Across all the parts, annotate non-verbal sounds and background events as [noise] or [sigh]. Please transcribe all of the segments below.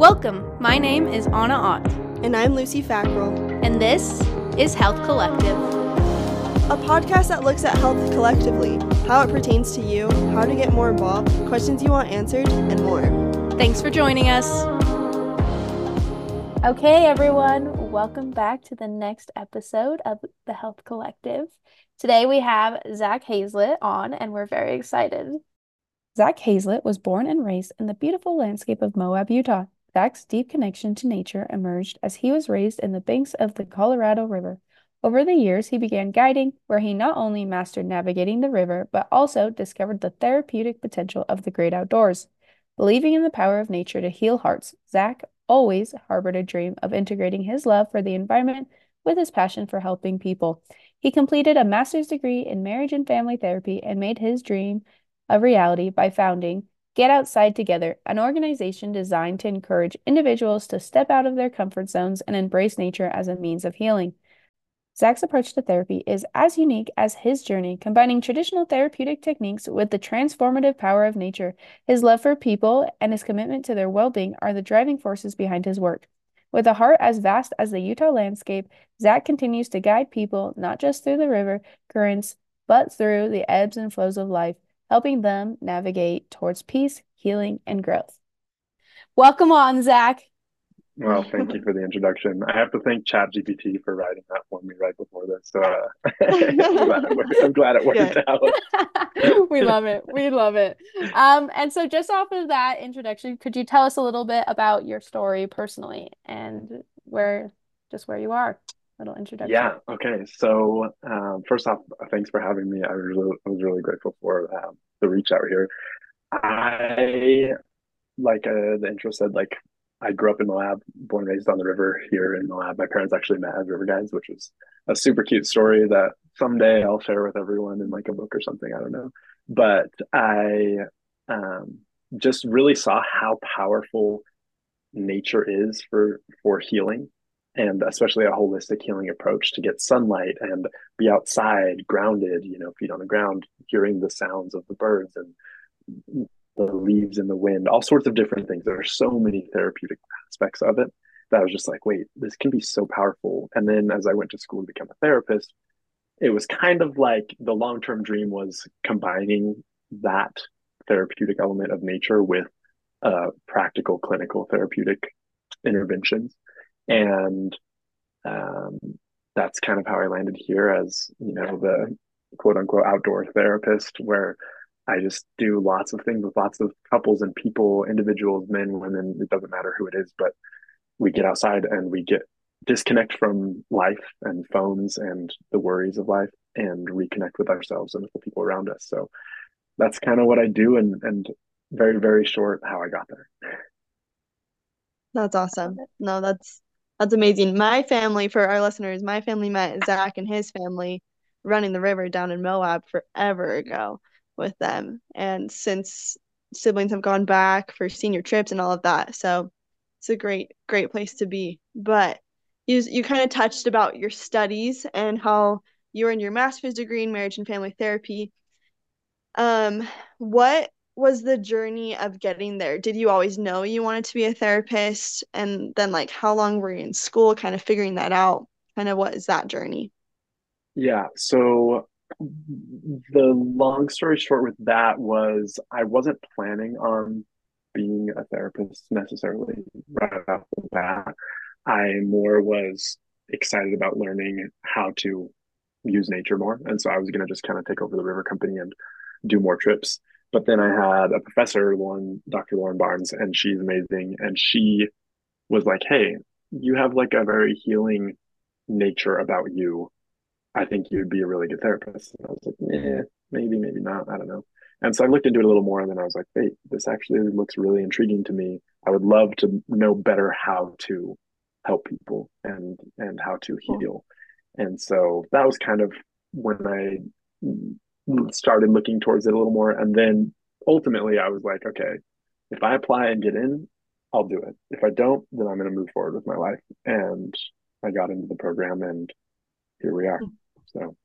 Welcome. My name is Anna Ott, And I'm Lucy Fackrell, and this is Health Collective. a podcast that looks at health collectively, how it pertains to you, how to get more involved, questions you want answered, and more. Thanks for joining us. Okay, everyone, welcome back to the next episode of the Health Collective. Today we have Zak Hazlett on, and we're very excited. Zak Hazlett was born and raised in the beautiful landscape of Moab, Utah. Zak's deep connection to nature emerged as he was raised in the banks of the Colorado River. Over the years, he began guiding, where he not only mastered navigating the river, but also discovered the therapeutic potential of the great outdoors. Believing in the power of nature to heal hearts, Zak always harbored a dream of integrating his love for the environment with his passion for helping people. He completed a master's degree in marriage and family therapy and made his dream a reality by founding Get Outside Together, an organization designed to encourage individuals to step out of their comfort zones and embrace nature as a means of healing. Zak's approach to therapy is as unique as his journey, combining traditional therapeutic techniques with the transformative power of nature. His love for people and his commitment to their well being are the driving forces behind his work. With a heart as vast as the Utah landscape, Zak continues to guide people not just through the river currents, but through the ebbs and flows of life, helping them navigate towards peace, healing, and growth. Welcome on, Zak. Well, thank you for the introduction. I have to thank ChatGPT for writing that for me right before this. So uh, [laughs] I'm, glad it worked, I'm glad it worked out. [laughs] we love it. We love it. Um, and so just off of that introduction, could you tell us a little bit about your story personally and where just where you are? Little introduction. Yeah. Okay. So um, first off, thanks for having me. I was really, I was really grateful for um, the reach out here. I like uh, the intro said, like I grew up in Moab, born and raised on the river here in Moab. My parents actually met as river guides, which was a super cute story that someday I'll share with everyone in like a book or something. I don't know. But I um, just really saw how powerful nature is for for healing and especially a holistic healing approach to get sunlight and be outside grounded you know feet on the ground hearing the sounds of the birds and the leaves in the wind all sorts of different things. There are so many therapeutic aspects of it that i was just like wait this can be so powerful. And then as i went to school to become a therapist it was kind of like the long-term dream was combining that therapeutic element of nature with uh, practical clinical therapeutic interventions and um, that's kind of how i landed here as you know the quote unquote outdoor therapist where i just do lots of things with lots of couples and people individuals men women it doesn't matter who it is but we get outside and we get disconnect from life and phones and the worries of life and reconnect with ourselves and with the people around us so that's kind of what i do and and very very short how i got there That's awesome. No, that's that's amazing. My family, for our listeners, my family met Zak and his family running the river down in Moab forever ago with them. And since siblings have gone back for senior trips and all of that, so it's a great, great place to be. But you you kind of touched about your studies and how you earned your master's degree in marriage and family therapy. Um, what was the journey of getting there? Did you always know you wanted to be a therapist? And then, like, how long were you in school, kind of figuring that out? Kind of what is that journey? Yeah, so the long story short with that was I wasn't planning on being a therapist necessarily right off the bat. I more was excited about learning how to use nature more. And so I was going to just kind of take over the river company and do more trips. But then I had a professor, Lauren, Dr. Lauren Barnes, and she's amazing. And she was like, Hey, you have like a very healing nature about you I think you'd be a really good therapist. And I was like, yeah, maybe, maybe not. I don't know. And so I looked into it a little more, and then I was like, wait, this actually looks really intriguing to me. I would love to know better how to help people and and how to heal. And so that was kind of when I started looking towards it a little more. And then ultimately, I was like, okay, if I apply and get in, I'll do it. If I don't, then I'm going to move forward with my life. And I got into the program, and here we are. So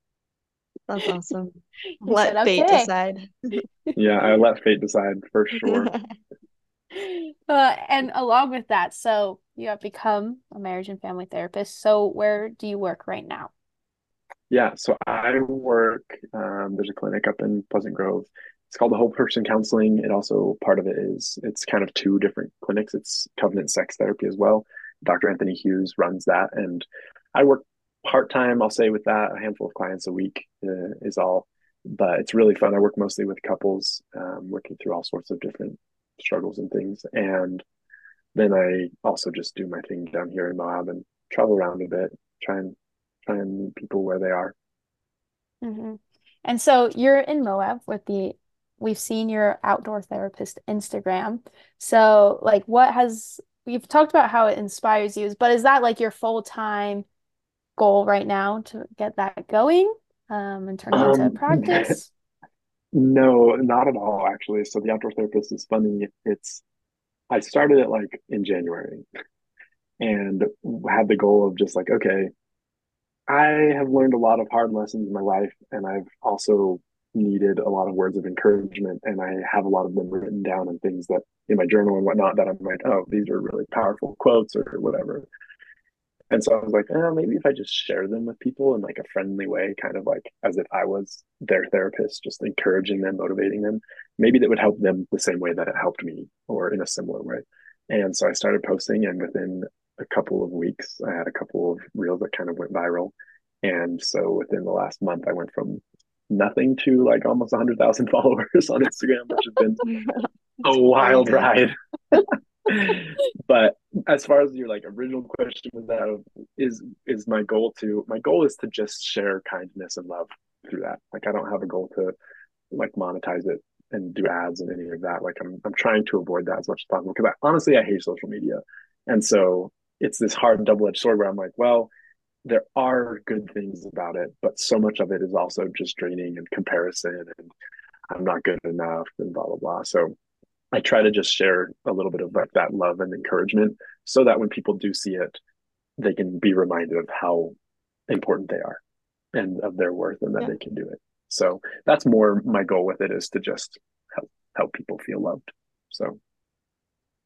That's awesome. [laughs] Let said, fate "Okay." decide. [laughs] yeah, I let fate decide for sure. [laughs] Uh, and along with that, so you have become a marriage and family therapist. So where do you work right now? Yeah, so I work, um, there's a clinic up in Pleasant Grove. It's called the Whole Person Counseling. It also, part of it is, it's kind of two different clinics. It's Covenant Sex Therapy as well. Dr. Anthony Hughes runs that. And I work part-time, I'll say with that, a handful of clients a week uh, is all. But it's really fun. I work mostly with couples, um, working through all sorts of different struggles and things. And then I also just do my thing down here in Moab and travel around a bit, try and try and meet people where they are. Mm-hmm. And so you're in Moab with the, we've seen your outdoor therapist Instagram. So like what has, we've talked about how it inspires you, but is that like your full-time goal right now to get that going um, and turn it into Um, practice? [laughs] no, not at all, actually. So the outdoor therapist is funny. It's I started it like in January and had the goal of just like, okay, I have learned a lot of hard lessons in my life, and I've also needed a lot of words of encouragement, and I have a lot of them written down and things that in my journal and whatnot that I'm like, oh, these are really powerful quotes or whatever. And so I was like, oh, maybe if I just share them with people in like a friendly way, kind of like as if I was their therapist, just encouraging them, motivating them, maybe that would help them the same way that it helped me or in a similar way. And so I started posting, and within a couple of weeks, I had a couple of reels that kind of went viral. And so within the last month, I went from nothing to like almost 100,000 [laughs] followers on Instagram, which has been [laughs] a wild ride. [laughs] but as far as your like original question was that is is my goal to my goal is to just share kindness and love through that. Like I don't have a goal to like monetize it and do ads and any of that. Like I'm I'm trying to avoid that as much as possible because I, honestly I hate social media, and so it's this hard double edged sword where I'm like, well, there are good things about it, but so much of it is also just draining and comparison and I'm not good enough and blah blah blah. So I try to just share a little bit of like that love and encouragement so that when people do see it, they can be reminded of how important they are and of their worth and that Yeah. they can do it. So that's more my goal with it is to just help help people feel loved. So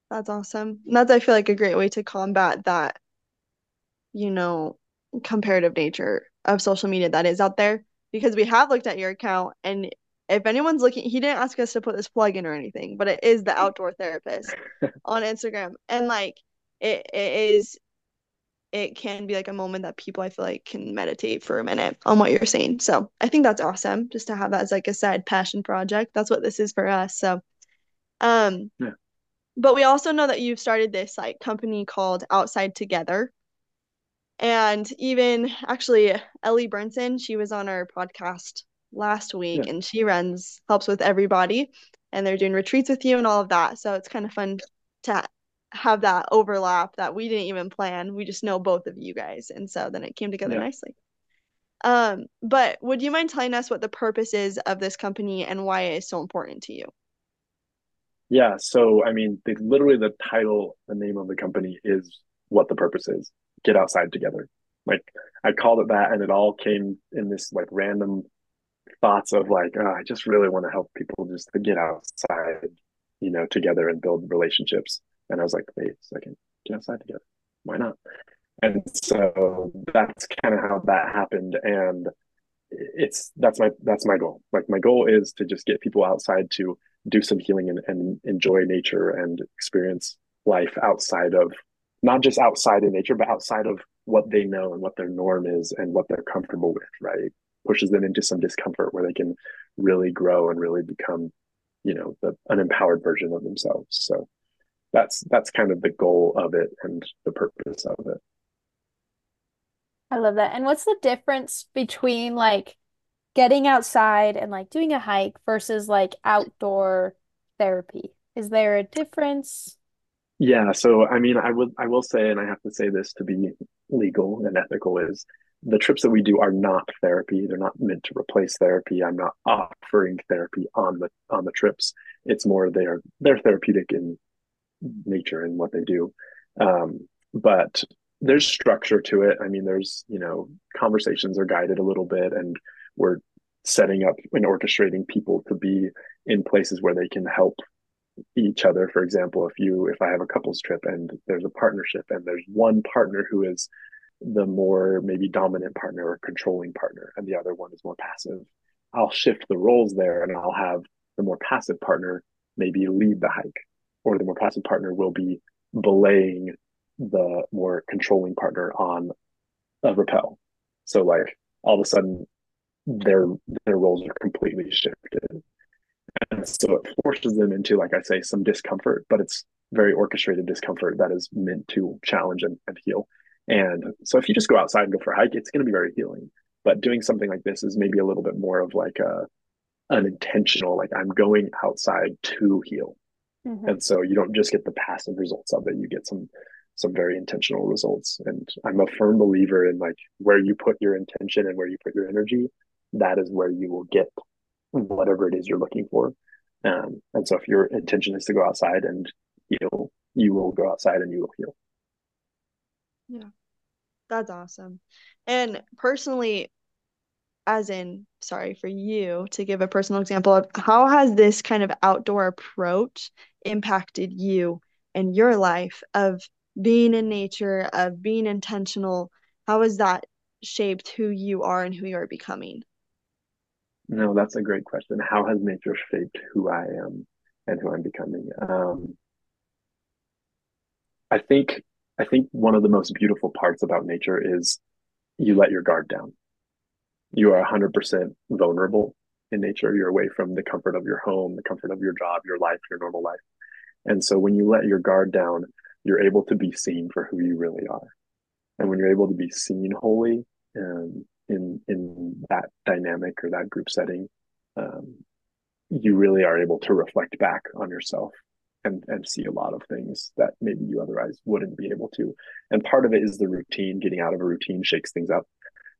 That's awesome. That's, I feel like, a great way to combat that, you know, comparative nature of social media that is out there. Because we have looked at your account, and if anyone's looking, he didn't ask us to put this plug in or anything, but it is the [laughs] outdoor therapist on Instagram. And like it, it is it can be like a moment that people I feel like can meditate for a minute on what you're saying. So I think that's awesome just to have that as like a side passion project. That's what this is for us. So um Yeah. But we also know that you've started this like company called Outside Together. And even actually Ellie Brinson, she was on our podcast last week Yeah. and she runs helps with everybody and they're doing retreats with you and all of that. So it's kind of fun to have that overlap that we didn't even plan. We just know both of you guys. And so then it came together Yeah. nicely. Um, but would you mind telling us what the purpose is of this company and why it is so important to you? Yeah, so I mean, the, literally the title, the name of the company is what the purpose is. Get outside together. Like I called it that, and it all came in this like random thoughts of like, oh, I just really want to help people just to get outside, you know, together and build relationships. And I was like, wait a second, get outside together. Why not? And so that's kind of how that happened. And it's that's my that's my goal. Like my goal is to just get people outside to do some healing and, and enjoy nature and experience life outside of not just outside in nature, but outside of what they know and what their norm is and what they're comfortable with, right? Pushes them into some discomfort where they can really grow and really become, you know, the, an empowered version of themselves. So that's that's kind of the goal of it and the purpose of it. I love that. And what's the difference between like getting outside and like doing a hike versus like outdoor therapy? Is there a difference? Yeah, so I mean, I would I will say, and I have to say this to be legal and ethical, is the trips that we do are not therapy. They're not meant to replace therapy. I'm not offering therapy on the on the trips. It's more they're they're therapeutic in nature and what they do. Um, but there's structure to it. I mean, there's, you know, conversations are guided a little bit and we're setting up and orchestrating people to be in places where they can help each other. For example, if you if I have a couples trip and there's a partnership and there's one partner who is the more maybe dominant partner or controlling partner and the other one is more passive, I'll shift the roles there and I'll have the more passive partner maybe lead the hike or the more passive partner will be belaying the more controlling partner on a rappel. So like all of a sudden their their roles are completely shifted. And so it forces them into, like I say, some discomfort, but it's very orchestrated discomfort that is meant to challenge and, and heal. And so if you just go outside and go for a hike, it's going to be very healing. But doing something like this is maybe a little bit more of like a an intentional, like I'm going outside to heal. Mm-hmm. And so you don't just get the passive results of it, you get some some very intentional results. And I'm a firm believer in like where you put your intention and where you put your energy, that is where you will get whatever it is you're looking for. Um, and so if your intention is to go outside and heal, you will go outside and you will heal. Yeah. That's awesome. And personally, as in, sorry for you to give a personal example of how has this kind of outdoor approach impacted you and your life of being in nature, of being intentional? How has that shaped who you are and who you are becoming? No, that's a great question. How has nature shaped who I am and who I'm becoming? Um, I think I think one of the most beautiful parts about nature is you let your guard down you are 100% vulnerable in nature. You're away from the comfort of your home, the comfort of your job, your life, your normal life. And so when you let your guard down, you're able to be seen for who you really are. And when you're able to be seen wholly um, in in that dynamic or that group setting, um, you really are able to reflect back on yourself and and see a lot of things that maybe you otherwise wouldn't be able to. And part of it is the routine. Getting out of a routine shakes things up.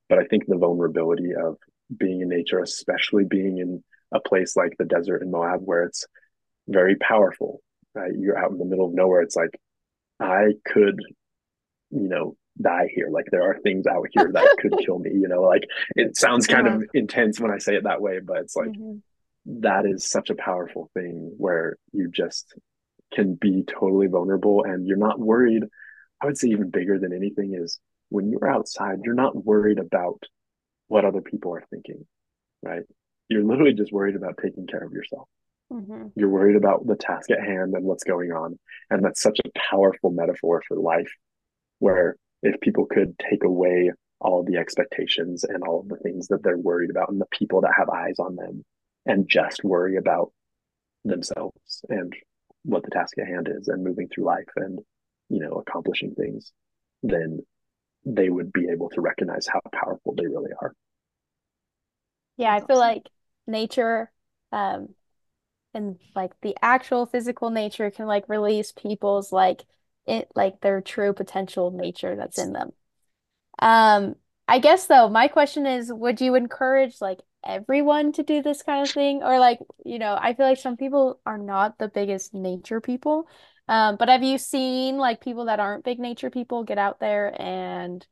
But I think the vulnerability of being in nature, especially being in a place like the desert in Moab, where it's very powerful, right? You're out in the middle of nowhere. It's like, I could, you know, die here. Like there are things out here that [laughs] could kill me, you know, like it sounds kind yeah. of intense when I say it that way, but it's like, mm-hmm. that is such a powerful thing where you just can be totally vulnerable and you're not worried. I would say even bigger than anything is when you're outside, you're not worried about what other people are thinking, right? You're literally just worried about taking care of yourself. Mm-hmm. You're worried about the task at hand and what's going on. And that's such a powerful metaphor for life, where if people could take away all the expectations and all the things that they're worried about and the people that have eyes on them and just worry about themselves and what the task at hand is and moving through life and you know accomplishing things then they would be able to recognize how powerful they really are. Yeah, I feel like nature um and like the actual physical nature can like release people's like it like their true potential nature that's in them. Um I guess though my question is would you encourage like everyone to do this kind of thing or like you know I feel like some people are not the biggest nature people um, but have you seen like people that aren't big nature people get out there and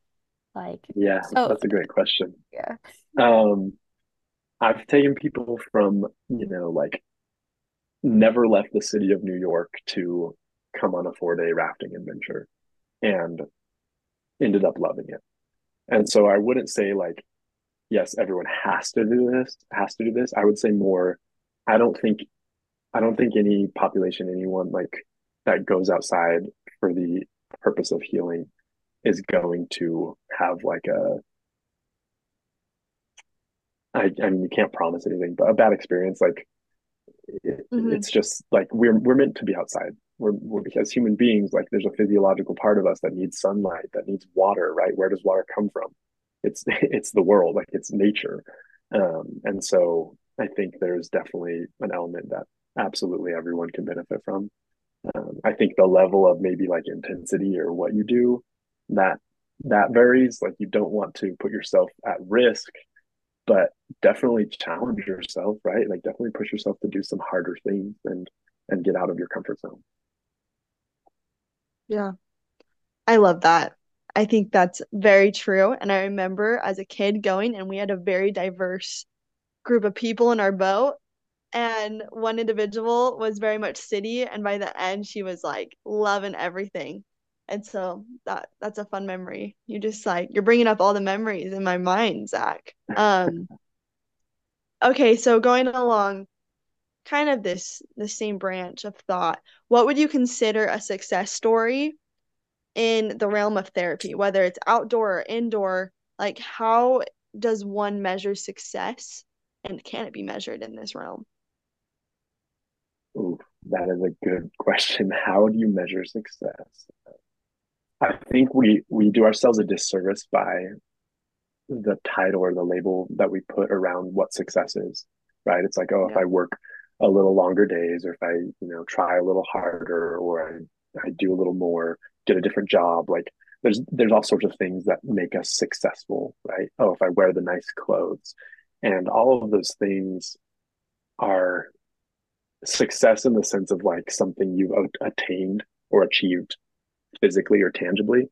like Yeah, so that's a great question. yeah. Um, I've taken people from, you know, like never left the city of New York to come on a four day rafting adventure and ended up loving it. And so I wouldn't say like, yes, everyone has to do this, has to do this. I would say more, I don't think I don't think any population, anyone like that goes outside for the purpose of healing is going to have like a I, I mean you can't promise anything but a bad experience like it, mm-hmm. it's just like we're we're meant to be outside we're, we're because human beings like there's a physiological part of us that needs sunlight that needs water right where does water come from it's [laughs] it's the world like it's nature um and so i think there's definitely an element that absolutely everyone can benefit from um, I think the level of maybe like intensity or what you do that that varies. Like you don't want to put yourself at risk, but definitely challenge yourself, right? Like definitely push yourself to do some harder things and and get out of your comfort zone. Yeah. I love that. I think that's very true. And I remember as a kid going and we had a very diverse group of people in our boat and one individual was very much city and by the end she was like loving everything and so that that's a fun memory you just like you're bringing up all the memories in my mind zak um okay so going along kind of this the same branch of thought what would you consider a success story in the realm of therapy whether it's outdoor or indoor like how does one measure success and can it be measured in this realm Ooh, that is a good question. [laughs] How do you measure success? I think we we do ourselves a disservice by the title or the label that we put around what success is, right? It's like, oh, yeah. if I work a little longer days, or if I, you know, try a little harder, or I, I do a little more, get a different job, like there's there's all sorts of things that make us successful, right? Oh, if I wear the nice clothes, and all of those things are success in the sense of like something you've attained or achieved physically or tangibly.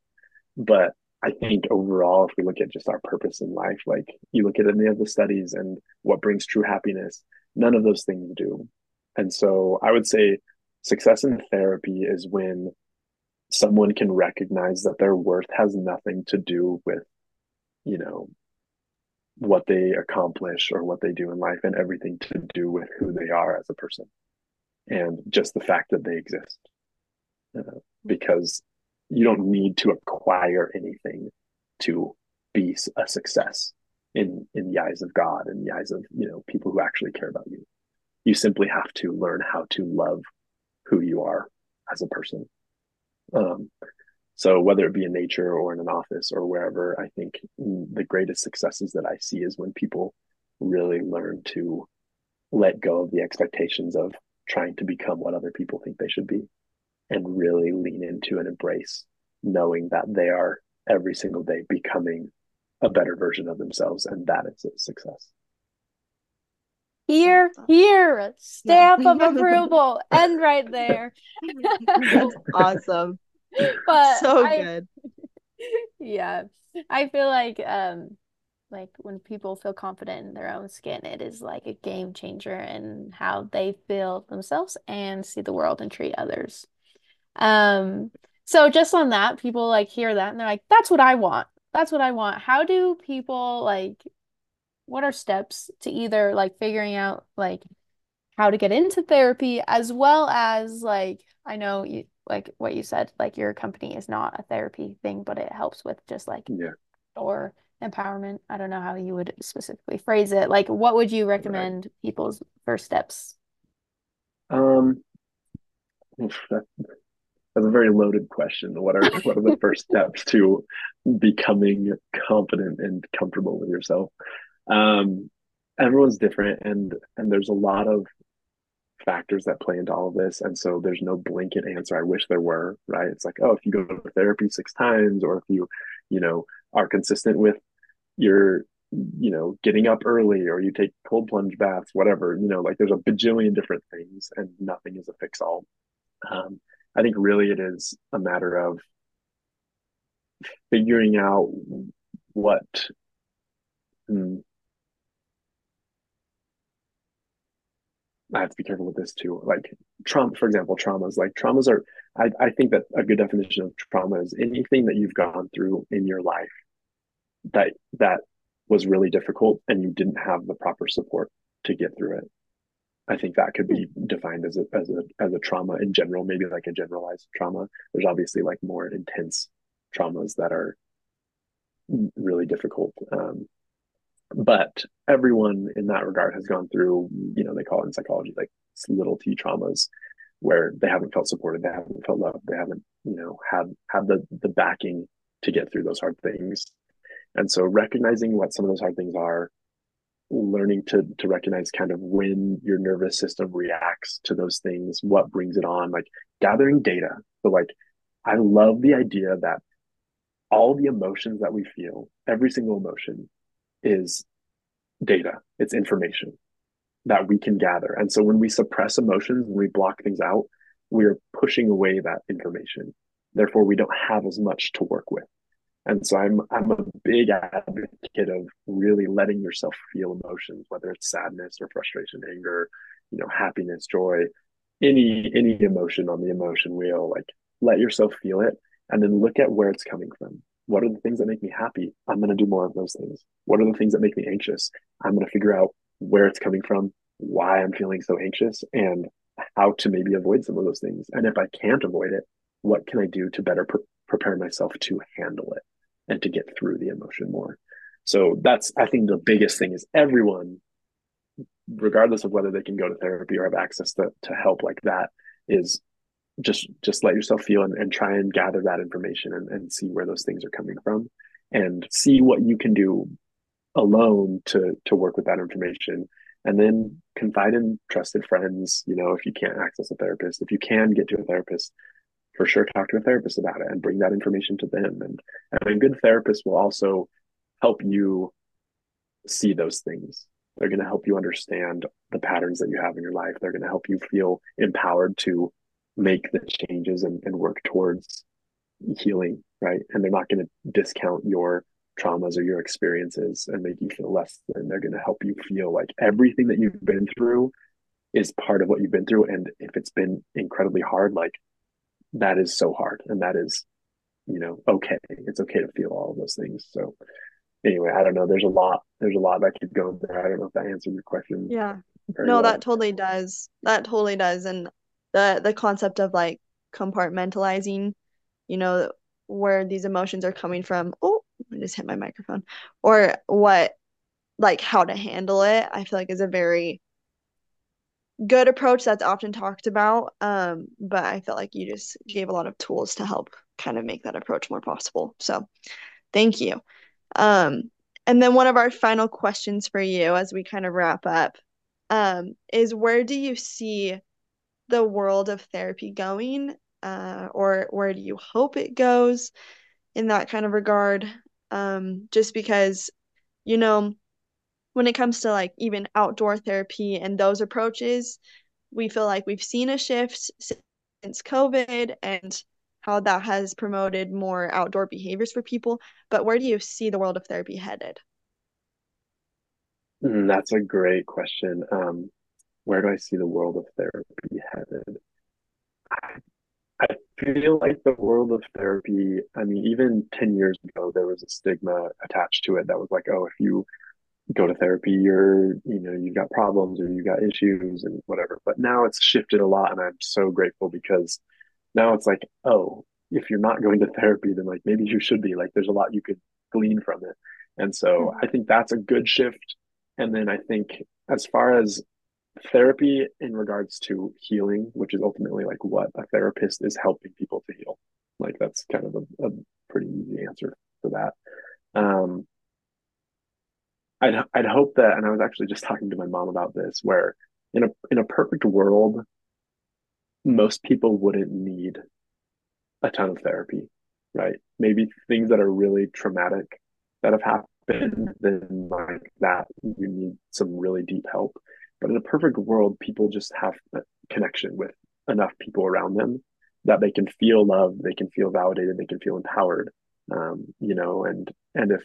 But I think overall, if we look at just our purpose in life, like you look at any of the studies and what brings true happiness, none of those things do. And so I would say success in therapy is when someone can recognize that their worth has nothing to do with, you know, what they accomplish or what they do in life and everything to do with who they are as a person and just the fact that they exist uh, because you don't need to acquire anything to be a success in in the eyes of god in the eyes of you know people who actually care about you. You simply have to learn how to love who you are as a person. Um, so whether it be in nature or in an office or wherever, I think the greatest successes that I see is when people really learn to let go of the expectations of trying to become what other people think they should be and really lean into and embrace knowing that they are every single day becoming a better version of themselves and that is a success here here stamp yeah. of [laughs] approval end right there That's awesome but so I, good. [laughs] Yeah. I feel like um like when people feel confident in their own skin, it is like a game changer in how they feel themselves and see the world and treat others. Um so just on that, people like hear that and they're like, that's what I want. That's what I want. How do people like what are steps to either like figuring out like how to get into therapy as well as like I know you like what you said, like your company is not a therapy thing, but it helps with just like yeah. or empowerment. I don't know how you would specifically phrase it. Like what would you recommend right. people's first steps? Um that's a very loaded question. What are [laughs] what are the first steps to becoming confident and comfortable with yourself? Um everyone's different and and there's a lot of factors that play into all of this. And so there's no blanket answer. I wish there were, right? It's like, oh, if you go to therapy six times, or if you, you know, are consistent with your, you know, getting up early, or you take cold plunge baths, whatever, you know, like there's a bajillion different things, and nothing is a fix all. Um, I think really it is a matter of figuring out what hmm, I have to be careful with this too. Like trauma, for example, traumas. Like traumas are. I, I think that a good definition of trauma is anything that you've gone through in your life that that was really difficult and you didn't have the proper support to get through it. I think that could be defined as a as a as a trauma in general, maybe like a generalized trauma. There's obviously like more intense traumas that are really difficult. Um, but everyone in that regard has gone through you know they call it in psychology like little t traumas where they haven't felt supported they haven't felt loved they haven't you know had had the the backing to get through those hard things and so recognizing what some of those hard things are learning to to recognize kind of when your nervous system reacts to those things what brings it on like gathering data so like i love the idea that all the emotions that we feel every single emotion is data, it's information that we can gather. And so when we suppress emotions, when we block things out, we're pushing away that information. Therefore, we don't have as much to work with. And so I'm I'm a big advocate of really letting yourself feel emotions, whether it's sadness or frustration, anger, you know, happiness, joy, any any emotion on the emotion wheel, like let yourself feel it and then look at where it's coming from. What are the things that make me happy? I'm going to do more of those things. What are the things that make me anxious? I'm going to figure out where it's coming from, why I'm feeling so anxious, and how to maybe avoid some of those things. And if I can't avoid it, what can I do to better pre- prepare myself to handle it and to get through the emotion more? So that's, I think, the biggest thing is everyone, regardless of whether they can go to therapy or have access to, to help like that, is just just let yourself feel and, and try and gather that information and, and see where those things are coming from and see what you can do alone to to work with that information and then confide in trusted friends you know if you can't access a therapist if you can get to a therapist for sure talk to a therapist about it and bring that information to them and, and a good therapist will also help you see those things they're going to help you understand the patterns that you have in your life they're going to help you feel empowered to make the changes and, and work towards healing, right? And they're not going to discount your traumas or your experiences and make you feel less than. They're going to help you feel like everything that you've been through is part of what you've been through. And if it's been incredibly hard, like that is so hard. And that is, you know, okay. It's okay to feel all of those things. So anyway, I don't know. There's a lot, there's a lot that could go there. I don't know if that answered your question. Yeah. No, well. that totally does. That totally does. And the the concept of like compartmentalizing, you know, where these emotions are coming from. Oh, I just hit my microphone. Or what like how to handle it, I feel like is a very good approach that's often talked about. Um, but I feel like you just gave a lot of tools to help kind of make that approach more possible. So thank you. Um, and then one of our final questions for you as we kind of wrap up um, is where do you see the world of therapy going uh, or where do you hope it goes in that kind of regard um, just because you know when it comes to like even outdoor therapy and those approaches we feel like we've seen a shift since covid and how that has promoted more outdoor behaviors for people. But where do you see the world of therapy headed? Mm, that's a great question. Um, where do I see the world of therapy headed? I, I feel like the world of therapy, I mean, even 10 years ago, there was a stigma attached to it that was like, oh, if you go to therapy, you're, you know, you've got problems or you've got issues and whatever. But now it's shifted a lot. And I'm so grateful because now it's like, oh, if you're not going to therapy, then like maybe you should be. Like there's a lot you could glean from it. And so mm-hmm. I think that's a good shift. And then I think as far as therapy in regards to healing, which is ultimately like what a therapist is helping people to heal. Like that's kind of a, a pretty easy answer for that. Um, I'd I'd hope that, and I was actually just talking to my mom about this, where in a in a perfect world, most people wouldn't need a ton of therapy, right? Maybe things that are really traumatic that have happened, then like that you need some really deep help. But in a perfect world, people just have a connection with enough people around them that they can feel loved, they can feel validated, they can feel empowered. Um, you know, and and if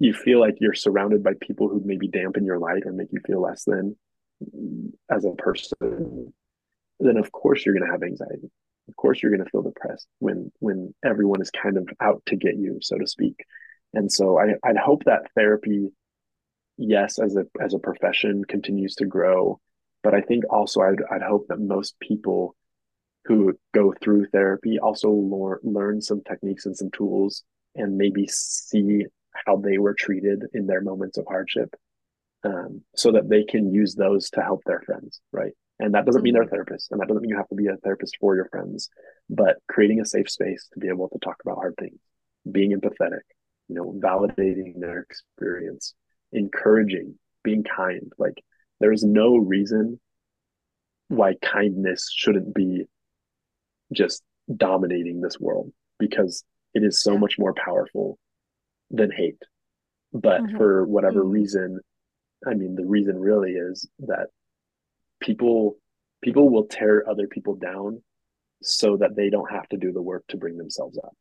you feel like you're surrounded by people who maybe dampen your light or make you feel less than mm, as a person, then of course you're going to have anxiety. Of course you're going to feel depressed when when everyone is kind of out to get you, so to speak. And so I, I'd hope that therapy yes, as a as a profession continues to grow, but I think also I'd I'd hope that most people who go through therapy also learn learn some techniques and some tools and maybe see how they were treated in their moments of hardship um, so that they can use those to help their friends right and that doesn't mean they're mm-hmm. therapists and that doesn't mean you have to be a therapist for your friends but creating a safe space to be able to talk about hard things being empathetic you know validating their experience encouraging, being kind. Like there's no reason why kindness shouldn't be just dominating this world because it is so much more powerful than hate. But mm-hmm. for whatever mm-hmm. reason, I mean, the reason really is that people people will tear other people down so that they don't have to do the work to bring themselves up.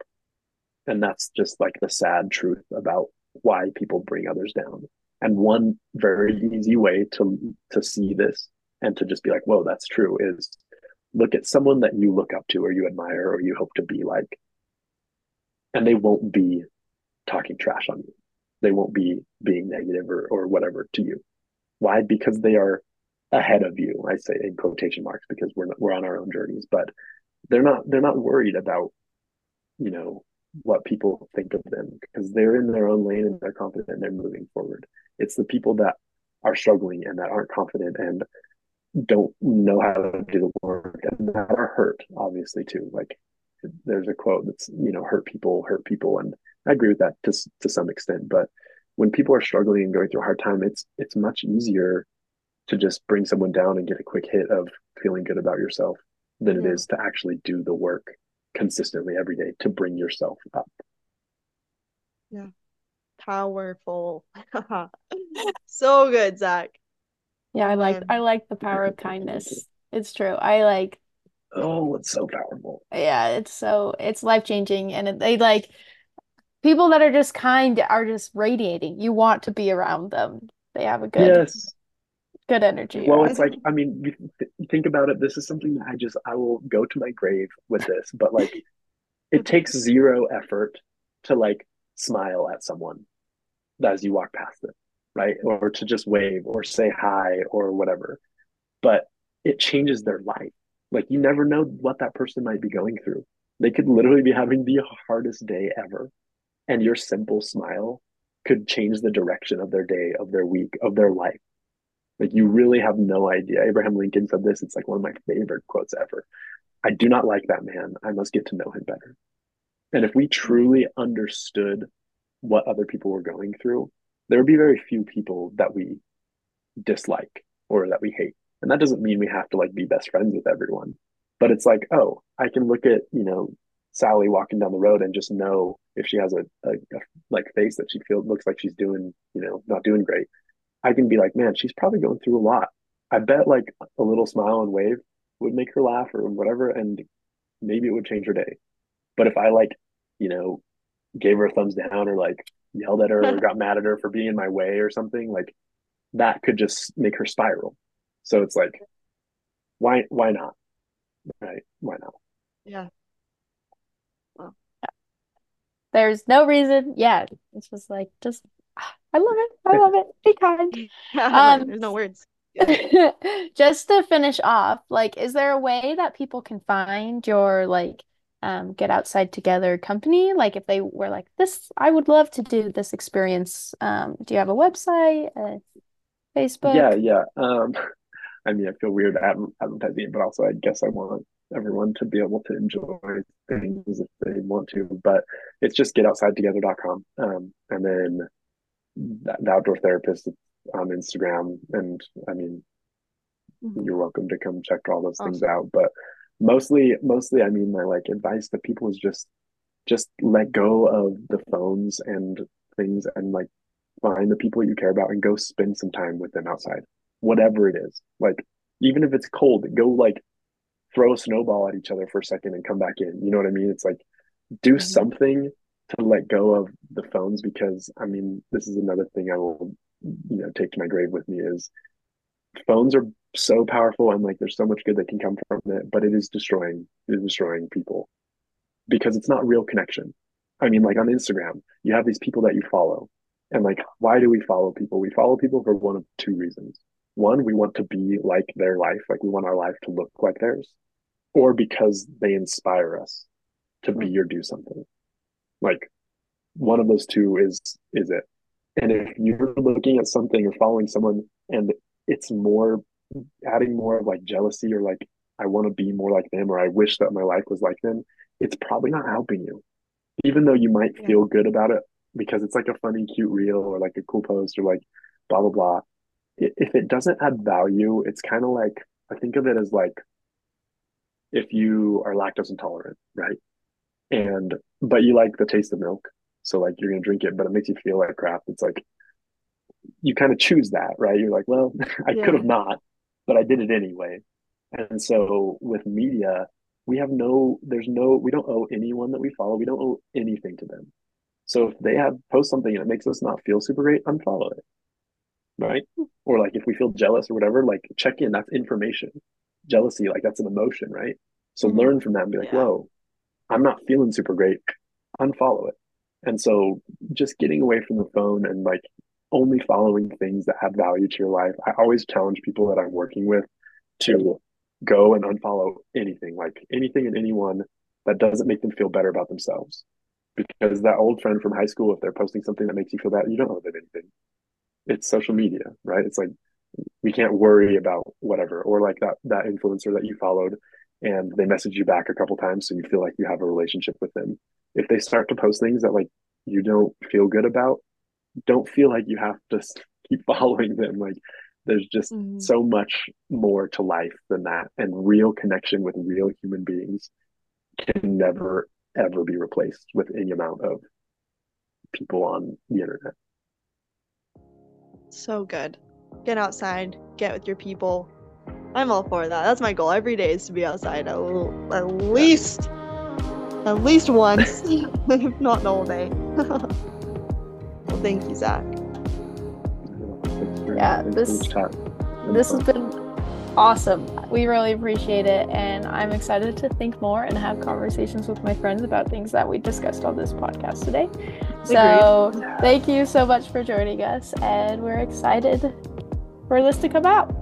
And that's just like the sad truth about why people bring others down. And one very easy way to to see this and to just be like, whoa, that's true, is look at someone that you look up to or you admire or you hope to be like, and they won't be talking trash on you. They won't be being negative or, or whatever to you. Why? Because they are ahead of you. I say in quotation marks because we're we're on our own journeys, but they're not they're not worried about you know what people think of them because they're in their own lane and they're confident and they're moving forward. It's the people that are struggling and that aren't confident and don't know how to do the work and that are hurt, obviously too. Like there's a quote that's you know hurt people hurt people, and I agree with that to to some extent. But when people are struggling and going through a hard time, it's it's much easier to just bring someone down and get a quick hit of feeling good about yourself than yeah. it is to actually do the work consistently every day to bring yourself up. Yeah. Powerful. [laughs] so good, Zak. Yeah, I like um, I like the power of [laughs] kindness. It's true. I like Oh, it's so powerful. Yeah, it's so it's life changing and it, they like people that are just kind are just radiating. You want to be around them. They have a good yes good energy. Well, it's like I mean, you th- think about it. This is something that I just I will go to my grave with this, but like, it [laughs] takes zero effort to like smile at someone as you walk past them, right? Or to just wave or say hi or whatever. But it changes their life. Like you never know what that person might be going through. They could literally be having the hardest day ever. And your simple smile could change the direction of their day, of their week, of their life. Like you really have no idea. Abraham Lincoln said this. It's like one of my favorite quotes ever. I do not like that man. I must get to know him better. And if we truly understood what other people were going through, there would be very few people that we dislike or that we hate. And that doesn't mean we have to like be best friends with everyone. But it's like, oh, I can look at, you know, Sally walking down the road and just know if she has a, a, a like face that she feels looks like she's doing, you know, not doing great. I can be like, man, she's probably going through a lot. I bet like a little smile and wave would make her laugh or whatever, and maybe it would change her day. But if I like, you know, gave her a thumbs down or like yelled at her or [laughs] got mad at her for being in my way or something, like that could just make her spiral. So it's like, why why not? Right? Why not? Yeah. There's no reason. Yeah. It's just like just I love it. I love it. Be kind. [laughs] Um, There's no words. [laughs] just to finish off, like, is there a way that people can find your like um get outside together company? Like if they were like, this, I would love to do this experience. Um, do you have a website, a Facebook? Yeah, yeah. Um, [laughs] I mean, I feel weird advertising it, but also I guess I want everyone to be able to enjoy things if they want to. But it's just getoutsideTogether.com. Um, and then the, the outdoor therapist on Instagram. And I mean, mm-hmm. you're welcome to come check all those awesome. things out. But mostly, mostly, I mean, my like advice to people is just, just let go of the phones and things and like find the people you care about and go spend some time with them outside, whatever it is. Like, even if it's cold, go like throw a snowball at each other for a second and come back in. You know what I mean? It's like do mm-hmm. something to let go of the phones because I mean this is another thing I will you know take to my grave with me is phones are so powerful and like there's so much good that can come from it but it is destroying it is destroying people because it's not real connection I mean like on Instagram you have these people that you follow and like why do we follow people we follow people for one of two reasons one we want to be like their life like we want our life to look like theirs or because they inspire us to be or do something like one of those two is is it. And if you're looking at something or following someone and it's more adding more of like jealousy or like I want to be more like them or I wish that my life was like them, it's probably not helping you. Even though you might feel good about it because it's like a funny, cute reel or like a cool post or like blah blah blah. If it doesn't add value, it's kind of like I think of it as like if you are lactose intolerant, right? and but you like the taste of milk so like you're gonna drink it but it makes you feel like crap. It's like you kind of choose that right? You're like well [laughs] i yeah. could have not but i did it anyway. And so with media we have no there's no we don't owe anyone that we follow we don't owe anything to them. So if they have post something and it makes us not feel super great unfollow it right? Or like if we feel jealous or whatever, like check in. That's information. Jealousy, like that's an emotion, right? So Mhm. learn from that and be like, Yeah. whoa, I'm not feeling super great. Unfollow it. And so just getting away from the phone and like only following things that add value to your life. I always challenge people that I'm working with to go and unfollow anything, like anything and anyone that doesn't make them feel better about themselves. Because that old friend from high school, if they're posting something that makes you feel bad, you don't owe them anything. It's social media, right? It's like we can't worry about whatever. Or like that that influencer that you followed and they message you back a couple times so you feel like you have a relationship with them. If they start to post things that like you don't feel good about, don't feel like you have to keep [laughs] following them. Like there's just Mhm. so much more to life than that. And real connection with real human beings can never, ever be replaced with any amount of people on the internet. So good. Get outside, get with your people. I'm all for that. That's my goal. Every day is to be outside at, at least at least once, [laughs] if not the whole day. [laughs] well, thank you, Zak. Yeah, this- This has been awesome. We really appreciate it. And I'm excited to think more and have conversations with my friends about things that we discussed on this podcast today. So, thank you so much for joining us. And we're excited for this to come out.